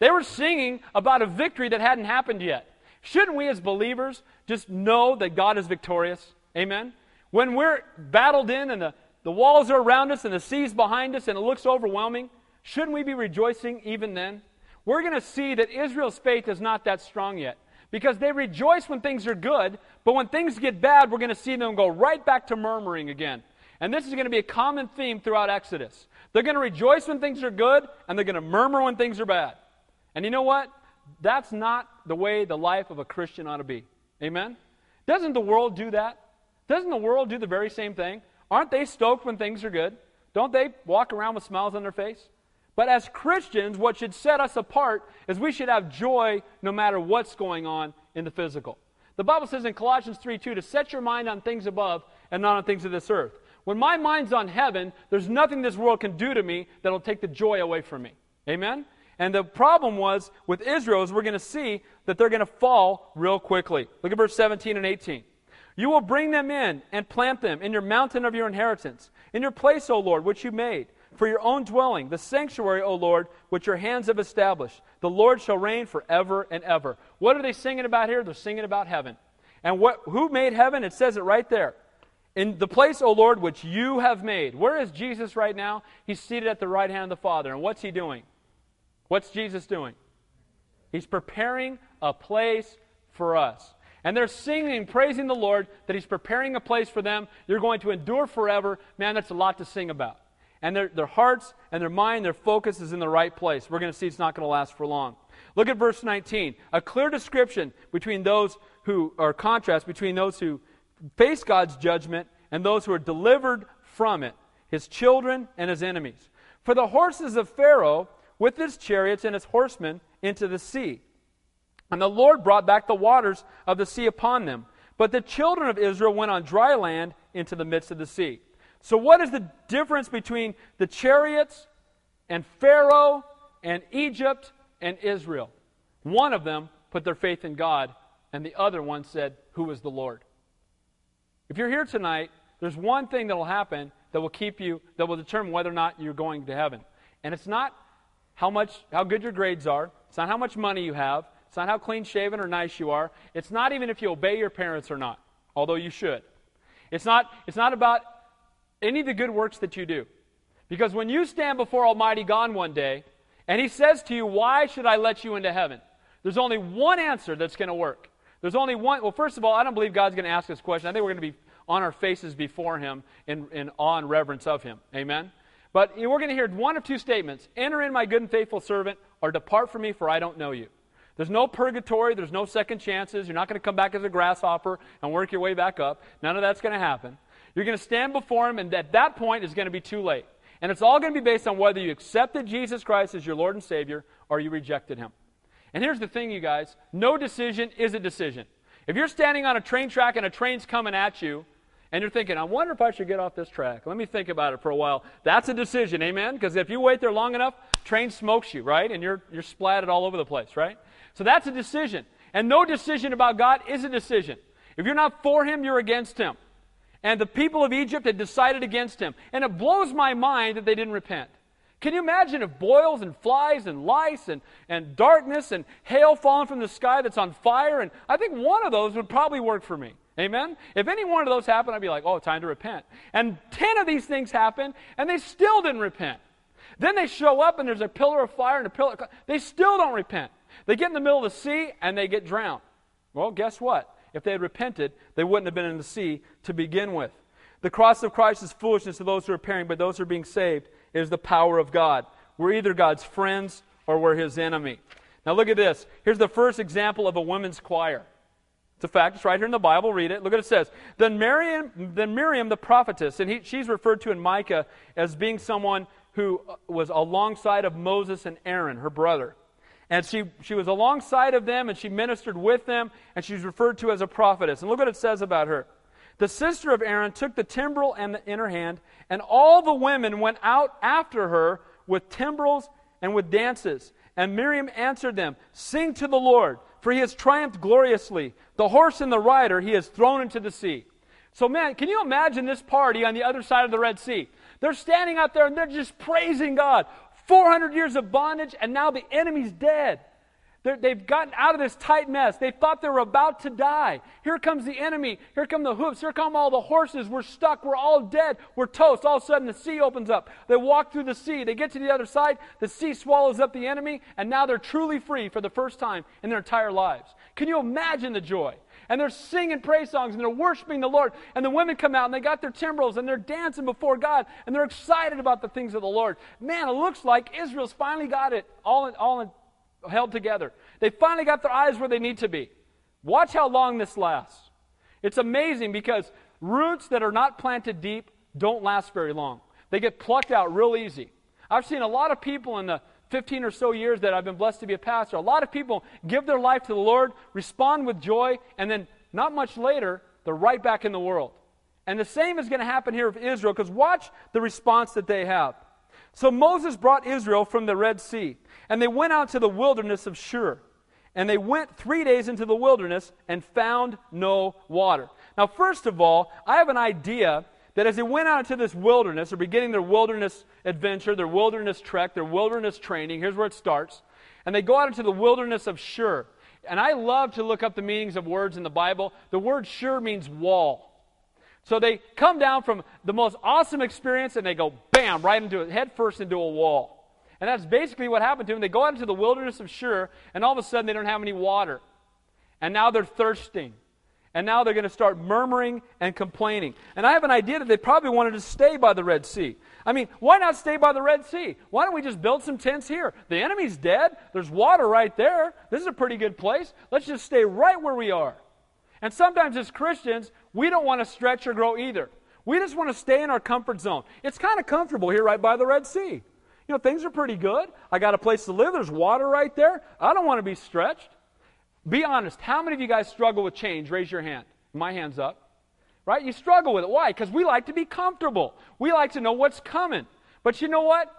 They were singing about a victory that hadn't happened yet. Shouldn't we as believers just know that God is victorious? Amen? When we're battled in and the, the walls are around us and the sea's behind us and it looks overwhelming, shouldn't we be rejoicing even then? We're going to see that Israel's faith is not that strong yet. Because they rejoice when things are good, but when things get bad, we're going to see them go right back to murmuring again. And this is going to be a common theme throughout Exodus. They're going to rejoice when things are good, and they're going to murmur when things are bad. And you know what? That's not the way the life of a Christian ought to be. Amen? Doesn't the world do that? Doesn't the world do the very same thing? Aren't they stoked when things are good? Don't they walk around with smiles on their face? But as Christians, what should set us apart is we should have joy no matter what's going on in the physical. The Bible says in Colossians 3 2 to set your mind on things above and not on things of this earth. When my mind's on heaven, there's nothing this world can do to me that'll take the joy away from me. Amen? And the problem was with Israel is we're going to see that they're going to fall real quickly. Look at verse 17 and 18. You will bring them in and plant them in your mountain of your inheritance, in your place, O Lord, which you made, for your own dwelling, the sanctuary, O Lord, which your hands have established. The Lord shall reign forever and ever. What are they singing about here? They're singing about heaven. And what, who made heaven? It says it right there. In the place, O Lord, which you have made. Where is Jesus right now? He's seated at the right hand of the Father. And what's he doing? What's Jesus doing? He's preparing a place for us. And they're singing praising the Lord that He's preparing a place for them. You're going to endure forever. Man, that's a lot to sing about. And their, their hearts and their mind, their focus is in the right place. We're going to see it's not going to last for long. Look at verse 19. A clear description between those who, or contrast between those who face God's judgment and those who are delivered from it, his children and his enemies. For the horses of Pharaoh, with his chariots and his horsemen, into the sea and the Lord brought back the waters of the sea upon them. But the children of Israel went on dry land into the midst of the sea. So, what is the difference between the chariots and Pharaoh and Egypt and Israel? One of them put their faith in God, and the other one said, Who is the Lord? If you're here tonight, there's one thing that will happen that will keep you, that will determine whether or not you're going to heaven. And it's not how much, how good your grades are. It's not how much money you have. It's not how clean shaven or nice you are. It's not even if you obey your parents or not, although you should. It's not, it's not about any of the good works that you do. Because when you stand before Almighty God one day, and He says to you, Why should I let you into heaven? There's only one answer that's going to work. There's only one. Well, first of all, I don't believe God's going to ask this question. I think we're going to be on our faces before Him in, in awe and reverence of Him. Amen? But we're going to hear one of two statements Enter in, my good and faithful servant, or depart from me, for I don't know you. There's no purgatory. There's no second chances. You're not going to come back as a grasshopper and work your way back up. None of that's going to happen. You're going to stand before Him, and at that point, it's going to be too late. And it's all going to be based on whether you accepted Jesus Christ as your Lord and Savior or you rejected Him. And here's the thing, you guys no decision is a decision. If you're standing on a train track and a train's coming at you, and you're thinking, I wonder if I should get off this track. Let me think about it for a while. That's a decision, amen? Because if you wait there long enough, train smokes you, right? And you're, you're splatted all over the place, right? So that's a decision. And no decision about God is a decision. If you're not for Him, you're against Him. And the people of Egypt had decided against Him. And it blows my mind that they didn't repent. Can you imagine if boils and flies and lice and, and darkness and hail falling from the sky that's on fire? And I think one of those would probably work for me. Amen? If any one of those happened, I'd be like, oh, time to repent. And 10 of these things happened, and they still didn't repent. Then they show up, and there's a pillar of fire and a pillar. They still don't repent. They get in the middle of the sea and they get drowned. Well, guess what? If they had repented, they wouldn't have been in the sea to begin with. The cross of Christ is foolishness to those who are perishing, but those who are being saved is the power of God. We're either God's friends or we're his enemy. Now look at this. Here's the first example of a women's choir. It's a fact. It's right here in the Bible. Read it. Look what it says. Then Miriam, then Miriam the prophetess, and he, she's referred to in Micah as being someone who was alongside of Moses and Aaron, her brother. And she, she was alongside of them and she ministered with them, and she's referred to as a prophetess. And look what it says about her. The sister of Aaron took the timbrel and the, in her hand, and all the women went out after her with timbrels and with dances. And Miriam answered them, Sing to the Lord, for he has triumphed gloriously. The horse and the rider he has thrown into the sea. So, man, can you imagine this party on the other side of the Red Sea? They're standing out there and they're just praising God. 400 years of bondage, and now the enemy's dead. they have gotten out of this tight mess. They thought they were about to die. Here comes the enemy. Here come the hoofs. Here come all the horses. We're stuck. We're all dead. We're toast. All of a sudden, the sea opens up. They walk through the sea. They get to the other side. The sea swallows up the enemy, and now they're truly free for the first time in their entire lives. Can you imagine the joy? And they're singing praise songs and they're worshiping the Lord. And the women come out and they got their timbrels and they're dancing before God and they're excited about the things of the Lord. Man, it looks like Israel's finally got it all in, all in, held together. They finally got their eyes where they need to be. Watch how long this lasts. It's amazing because roots that are not planted deep don't last very long. They get plucked out real easy. I've seen a lot of people in the 15 or so years that I've been blessed to be a pastor, a lot of people give their life to the Lord, respond with joy, and then not much later, they're right back in the world. And the same is going to happen here with Israel because watch the response that they have. So Moses brought Israel from the Red Sea. And they went out to the wilderness of Shur. And they went three days into the wilderness and found no water. Now, first of all, I have an idea that as they went out into this wilderness, they're beginning their wilderness adventure, their wilderness trek, their wilderness training. Here's where it starts. And they go out into the wilderness of Shur. And I love to look up the meanings of words in the Bible. The word Shur means wall. So they come down from the most awesome experience and they go bam, right into it, head first into a wall. And that's basically what happened to them. They go out into the wilderness of Shur, and all of a sudden they don't have any water. And now they're thirsting. And now they're going to start murmuring and complaining. And I have an idea that they probably wanted to stay by the Red Sea. I mean, why not stay by the Red Sea? Why don't we just build some tents here? The enemy's dead. There's water right there. This is a pretty good place. Let's just stay right where we are. And sometimes as Christians, we don't want to stretch or grow either. We just want to stay in our comfort zone. It's kind of comfortable here right by the Red Sea. You know, things are pretty good. I got a place to live. There's water right there. I don't want to be stretched. Be honest. How many of you guys struggle with change? Raise your hand. My hand's up. Right? You struggle with it. Why? Because we like to be comfortable. We like to know what's coming. But you know what?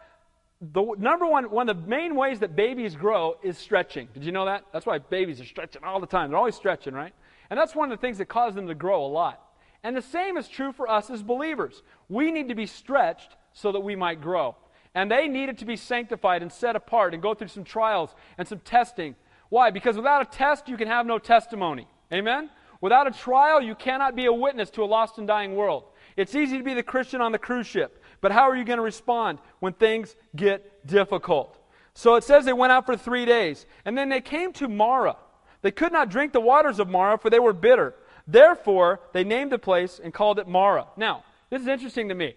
The number one, one of the main ways that babies grow is stretching. Did you know that? That's why babies are stretching all the time. They're always stretching, right? And that's one of the things that causes them to grow a lot. And the same is true for us as believers. We need to be stretched so that we might grow. And they needed to be sanctified and set apart and go through some trials and some testing. Why? Because without a test, you can have no testimony. Amen? Without a trial, you cannot be a witness to a lost and dying world. It's easy to be the Christian on the cruise ship, but how are you going to respond when things get difficult? So it says they went out for three days, and then they came to Marah. They could not drink the waters of Marah, for they were bitter. Therefore, they named the place and called it Marah. Now, this is interesting to me.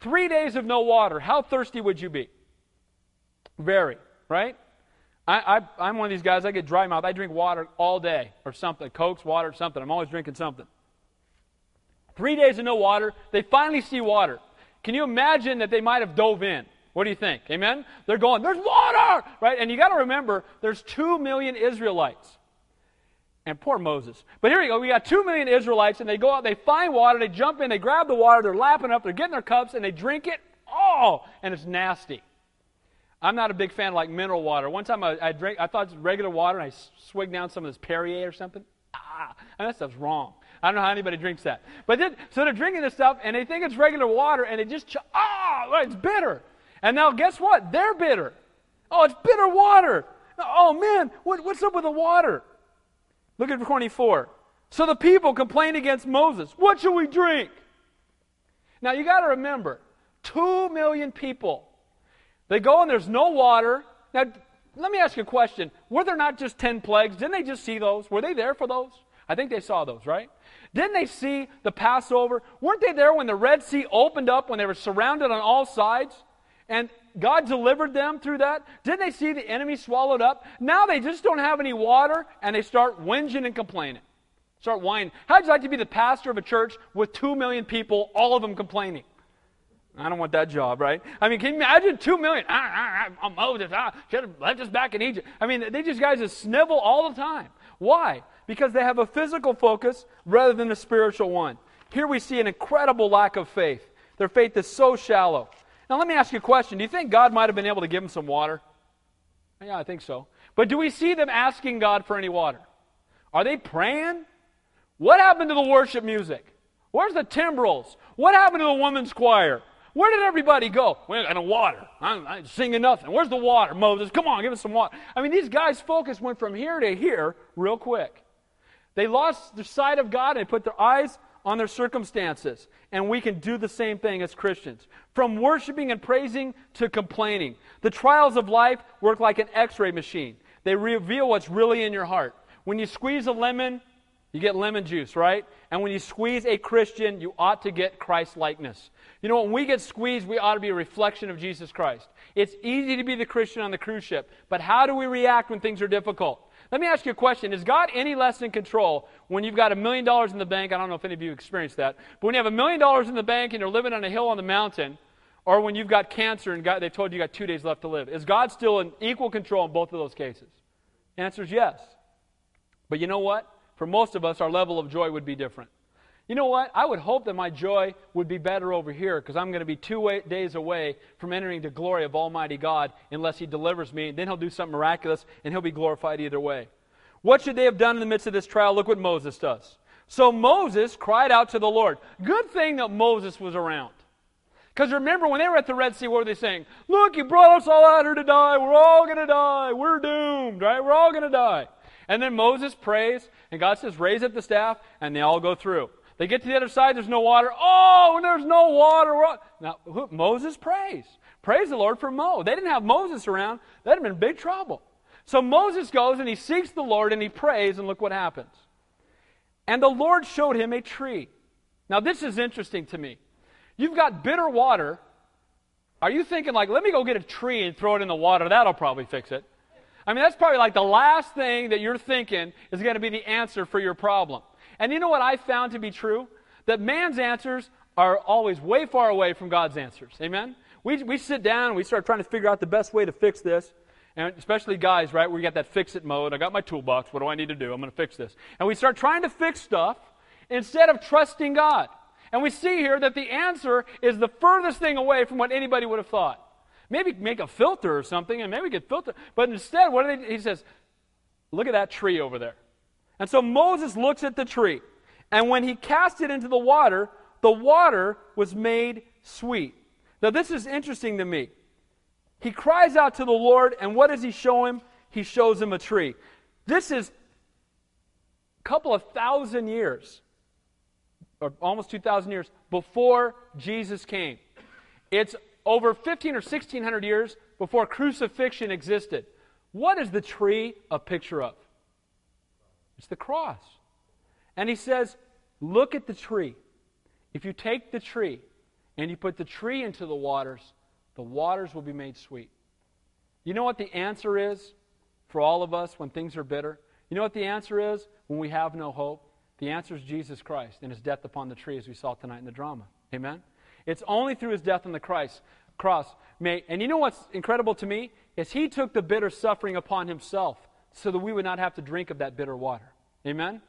Three days of no water. How thirsty would you be? Very, right? I, I, am one of these guys, I get dry mouth. I drink water all day or something. Cokes, water, something. I'm always drinking something. Three days of no water. They finally see water. Can you imagine that they might have dove in? What do you think? Amen? They're going, there's water! Right? And you got to remember, there's two million Israelites. And poor Moses. But here we go. We got two million Israelites, and they go out, they find water, they jump in, they grab the water, they're lapping up, they're getting their cups, and they drink it. Oh, and it's nasty. I'm not a big fan of like mineral water. One time I, I drank, I thought it was regular water, and I swigged down some of this Perrier or something. Ah, and that stuff's wrong. I don't know how anybody drinks that. But then, so they're drinking this stuff, and they think it's regular water, and they just, ah, oh, it's bitter. And now guess what? They're bitter. Oh, it's bitter water. Oh man, what, what's up with the water? Look at 24. So the people complained against Moses. What should we drink? Now you got to remember, two million people. They go and there's no water. Now, let me ask you a question. Were there not just 10 plagues? Didn't they just see those? Were they there for those? I think they saw those, right? Didn't they see the Passover? Weren't they there when the Red Sea opened up, when they were surrounded on all sides? And God delivered them through that. Didn't they see the enemy swallowed up? Now they just don't have any water and they start whinging and complaining. Start whining. How'd you like to be the pastor of a church with two million people, all of them complaining? I don't want that job, right? I mean, can you imagine two million? Ah, ah, ah, Moses, ah, should have left us back in Egypt. I mean, they just guys just snivel all the time. Why? Because they have a physical focus rather than a spiritual one. Here we see an incredible lack of faith. Their faith is so shallow. Now, let me ask you a question. Do you think God might have been able to give them some water? Yeah, I think so. But do we see them asking God for any water? Are they praying? What happened to the worship music? Where's the timbrels? What happened to the women's choir? Where did everybody go? We ain't got no water. I'm, I'm singing nothing. Where's the water, Moses? Come on, give us some water. I mean, these guys' focus went from here to here real quick. They lost the sight of God and put their eyes on their circumstances. And we can do the same thing as Christians. From worshiping and praising to complaining. The trials of life work like an x ray machine, they reveal what's really in your heart. When you squeeze a lemon, you get lemon juice, right? And when you squeeze a Christian, you ought to get Christ likeness. You know, when we get squeezed, we ought to be a reflection of Jesus Christ. It's easy to be the Christian on the cruise ship, but how do we react when things are difficult? Let me ask you a question. Is God any less in control when you've got a million dollars in the bank? I don't know if any of you experienced that. But when you have a million dollars in the bank and you're living on a hill on the mountain, or when you've got cancer and God, they told you you got two days left to live, is God still in equal control in both of those cases? The answer is yes. But you know what? For most of us, our level of joy would be different. You know what? I would hope that my joy would be better over here because I'm going to be two days away from entering the glory of Almighty God unless He delivers me. Then He'll do something miraculous and He'll be glorified either way. What should they have done in the midst of this trial? Look what Moses does. So Moses cried out to the Lord. Good thing that Moses was around. Because remember, when they were at the Red Sea, what were they saying? Look, you brought us all out here to die. We're all going to die. We're doomed, right? We're all going to die. And then Moses prays, and God says, Raise up the staff, and they all go through. They get to the other side, there's no water. Oh, there's no water. Now, who, Moses prays. Praise the Lord for Mo. They didn't have Moses around, that'd have been big trouble. So Moses goes and he seeks the Lord and he prays, and look what happens. And the Lord showed him a tree. Now, this is interesting to me. You've got bitter water. Are you thinking, like, let me go get a tree and throw it in the water? That'll probably fix it. I mean, that's probably like the last thing that you're thinking is going to be the answer for your problem. And you know what I found to be true? That man's answers are always way far away from God's answers. Amen? We, we sit down and we start trying to figure out the best way to fix this. And especially guys, right? We got that fix it mode. I got my toolbox. What do I need to do? I'm going to fix this. And we start trying to fix stuff instead of trusting God. And we see here that the answer is the furthest thing away from what anybody would have thought. Maybe make a filter or something and maybe get filter. But instead, what do they, he says, look at that tree over there. And so Moses looks at the tree. And when he cast it into the water, the water was made sweet. Now, this is interesting to me. He cries out to the Lord, and what does he show him? He shows him a tree. This is a couple of thousand years, or almost 2,000 years, before Jesus came. It's over 15 or 1600 years before crucifixion existed. What is the tree a picture of? It's the cross. And he says, Look at the tree. If you take the tree and you put the tree into the waters, the waters will be made sweet. You know what the answer is for all of us when things are bitter? You know what the answer is when we have no hope? The answer is Jesus Christ and his death upon the tree, as we saw tonight in the drama. Amen? It's only through his death on the Christ, cross. May, and you know what's incredible to me? Is he took the bitter suffering upon himself so that we would not have to drink of that bitter water. Amen?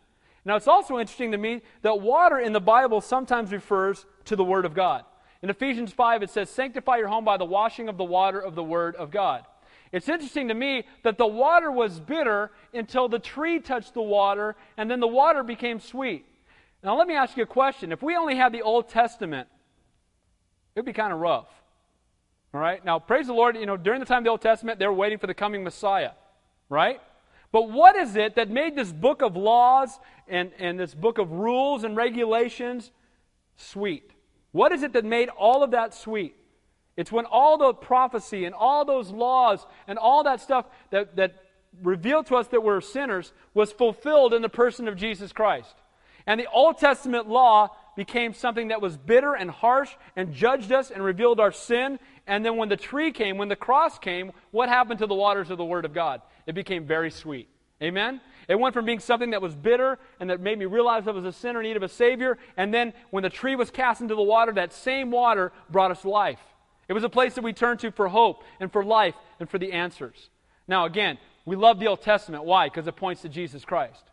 Now, it's also interesting to me that water in the Bible sometimes refers to the Word of God. In Ephesians 5, it says, Sanctify your home by the washing of the water of the Word of God. It's interesting to me that the water was bitter until the tree touched the water, and then the water became sweet. Now, let me ask you a question. If we only had the Old Testament, it would be kind of rough. All right? Now, praise the Lord, you know, during the time of the Old Testament, they were waiting for the coming Messiah, right? But what is it that made this book of laws and, and this book of rules and regulations sweet? What is it that made all of that sweet? It's when all the prophecy and all those laws and all that stuff that, that revealed to us that we're sinners was fulfilled in the person of Jesus Christ. And the Old Testament law became something that was bitter and harsh and judged us and revealed our sin. And then when the tree came, when the cross came, what happened to the waters of the Word of God? It became very sweet. Amen? It went from being something that was bitter and that made me realize I was a sinner in need of a Savior. And then when the tree was cast into the water, that same water brought us life. It was a place that we turned to for hope and for life and for the answers. Now, again, we love the Old Testament. Why? Because it points to Jesus Christ.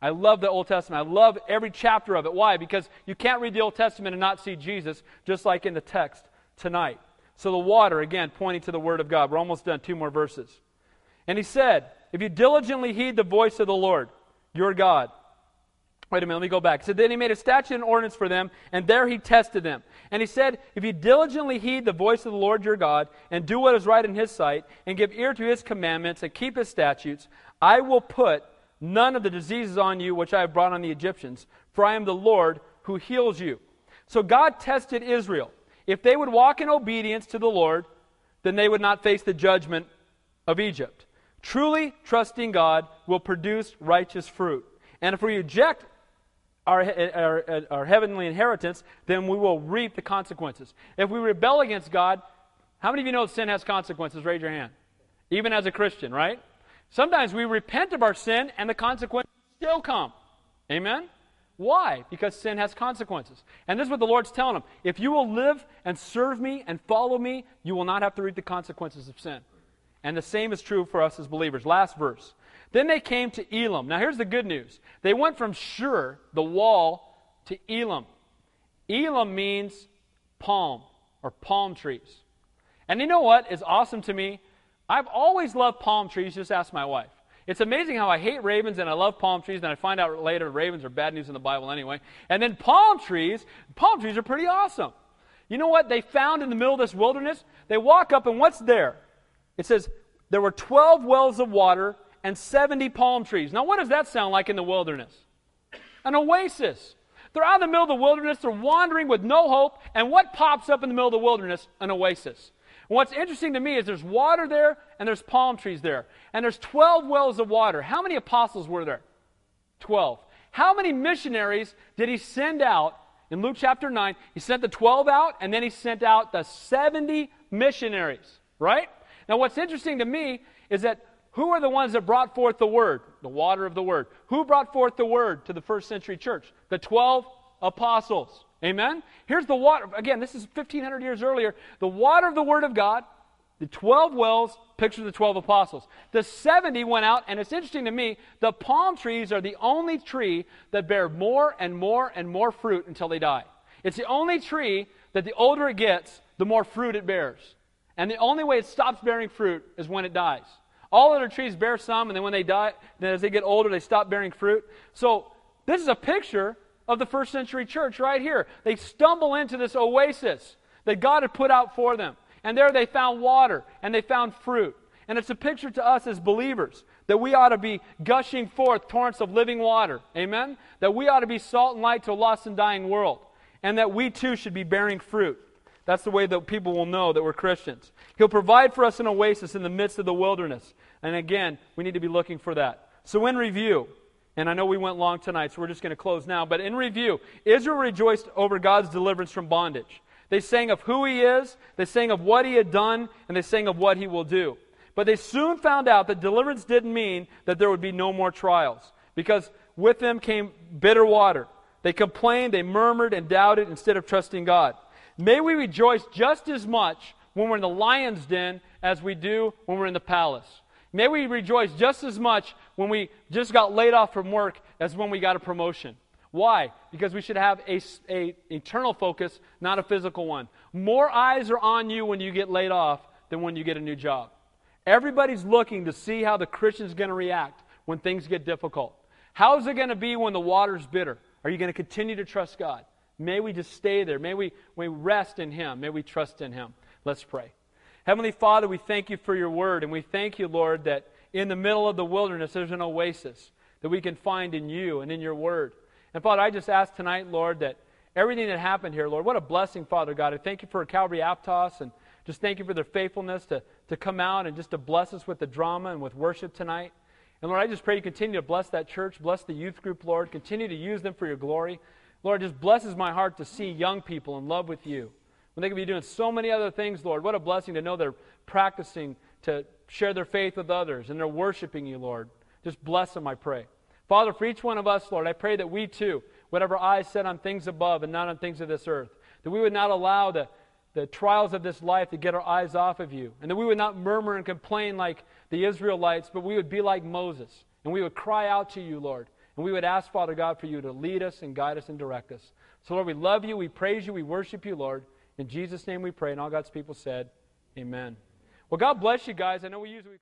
I love the Old Testament. I love every chapter of it. Why? Because you can't read the Old Testament and not see Jesus, just like in the text tonight. So the water, again, pointing to the Word of God. We're almost done. Two more verses. And he said, If you diligently heed the voice of the Lord, your God, Wait a minute, let me go back. So then he made a statute and ordinance for them, and there he tested them. And he said, If you diligently heed the voice of the Lord your God, and do what is right in his sight, and give ear to his commandments, and keep his statutes, I will put none of the diseases on you which I have brought on the Egyptians, for I am the Lord who heals you. So God tested Israel. If they would walk in obedience to the Lord, then they would not face the judgment of Egypt. Truly trusting God will produce righteous fruit. And if we reject our, our, our heavenly inheritance, then we will reap the consequences. If we rebel against God, how many of you know sin has consequences? Raise your hand. Even as a Christian, right? Sometimes we repent of our sin and the consequences still come. Amen? Why? Because sin has consequences. And this is what the Lord's telling them. If you will live and serve me and follow me, you will not have to reap the consequences of sin. And the same is true for us as believers. Last verse. Then they came to Elim. Now here's the good news. They went from Shur, the wall, to Elim. Elim means palm or palm trees. And you know what is awesome to me? I've always loved palm trees, just ask my wife. It's amazing how I hate ravens and I love palm trees, and I find out later ravens are bad news in the Bible anyway. And then palm trees, palm trees are pretty awesome. You know what they found in the middle of this wilderness? They walk up, and what's there? It says, There were 12 wells of water and 70 palm trees. Now, what does that sound like in the wilderness? An oasis. They're out in the middle of the wilderness, they're wandering with no hope, and what pops up in the middle of the wilderness? An oasis. And what's interesting to me is there's water there and there's palm trees there. And there's 12 wells of water. How many apostles were there? 12. How many missionaries did he send out in Luke chapter 9? He sent the 12 out and then he sent out the 70 missionaries, right? Now, what's interesting to me is that who are the ones that brought forth the word? The water of the word. Who brought forth the word to the first century church? The 12 apostles. Amen? Here's the water. Again, this is 1,500 years earlier. The water of the word of God, the 12 wells, picture the 12 apostles. The 70 went out, and it's interesting to me, the palm trees are the only tree that bear more and more and more fruit until they die. It's the only tree that the older it gets, the more fruit it bears. And the only way it stops bearing fruit is when it dies. All other trees bear some, and then when they die, then as they get older, they stop bearing fruit. So this is a picture of the first century church right here. They stumble into this oasis that God had put out for them. And there they found water and they found fruit. And it's a picture to us as believers that we ought to be gushing forth torrents of living water. Amen? That we ought to be salt and light to a lost and dying world. And that we too should be bearing fruit. That's the way that people will know that we're Christians. He'll provide for us an oasis in the midst of the wilderness. And again, we need to be looking for that. So, in review, and I know we went long tonight, so we're just going to close now, but in review, Israel rejoiced over God's deliverance from bondage. They sang of who He is, they sang of what He had done, and they sang of what He will do. But they soon found out that deliverance didn't mean that there would be no more trials, because with them came bitter water. They complained, they murmured, and doubted instead of trusting God. May we rejoice just as much when we're in the lion's den as we do when we're in the palace. May we rejoice just as much when we just got laid off from work as when we got a promotion. Why? Because we should have a, a eternal focus, not a physical one. More eyes are on you when you get laid off than when you get a new job. Everybody's looking to see how the Christian's going to react when things get difficult. How is it going to be when the water's bitter? Are you going to continue to trust God? May we just stay there. May we, we rest in Him. May we trust in Him. Let's pray. Heavenly Father, we thank you for your word, and we thank you, Lord, that in the middle of the wilderness there's an oasis that we can find in you and in your word. And Father, I just ask tonight, Lord, that everything that happened here, Lord, what a blessing, Father God. I thank you for Calvary Aptos and just thank you for their faithfulness to, to come out and just to bless us with the drama and with worship tonight. And Lord, I just pray you continue to bless that church, bless the youth group, Lord. Continue to use them for your glory. Lord, just blesses my heart to see young people in love with you. When they could be doing so many other things, Lord, what a blessing to know they're practicing to share their faith with others and they're worshiping you, Lord. Just bless them, I pray. Father, for each one of us, Lord, I pray that we too our eyes set on things above and not on things of this earth. That we would not allow the, the trials of this life to get our eyes off of you. And that we would not murmur and complain like the Israelites, but we would be like Moses. And we would cry out to you, Lord. And we would ask, Father God, for you to lead us and guide us and direct us. So, Lord, we love you, we praise you, we worship you, Lord. In Jesus' name we pray. And all God's people said, Amen. Well, God bless you guys. I know we usually.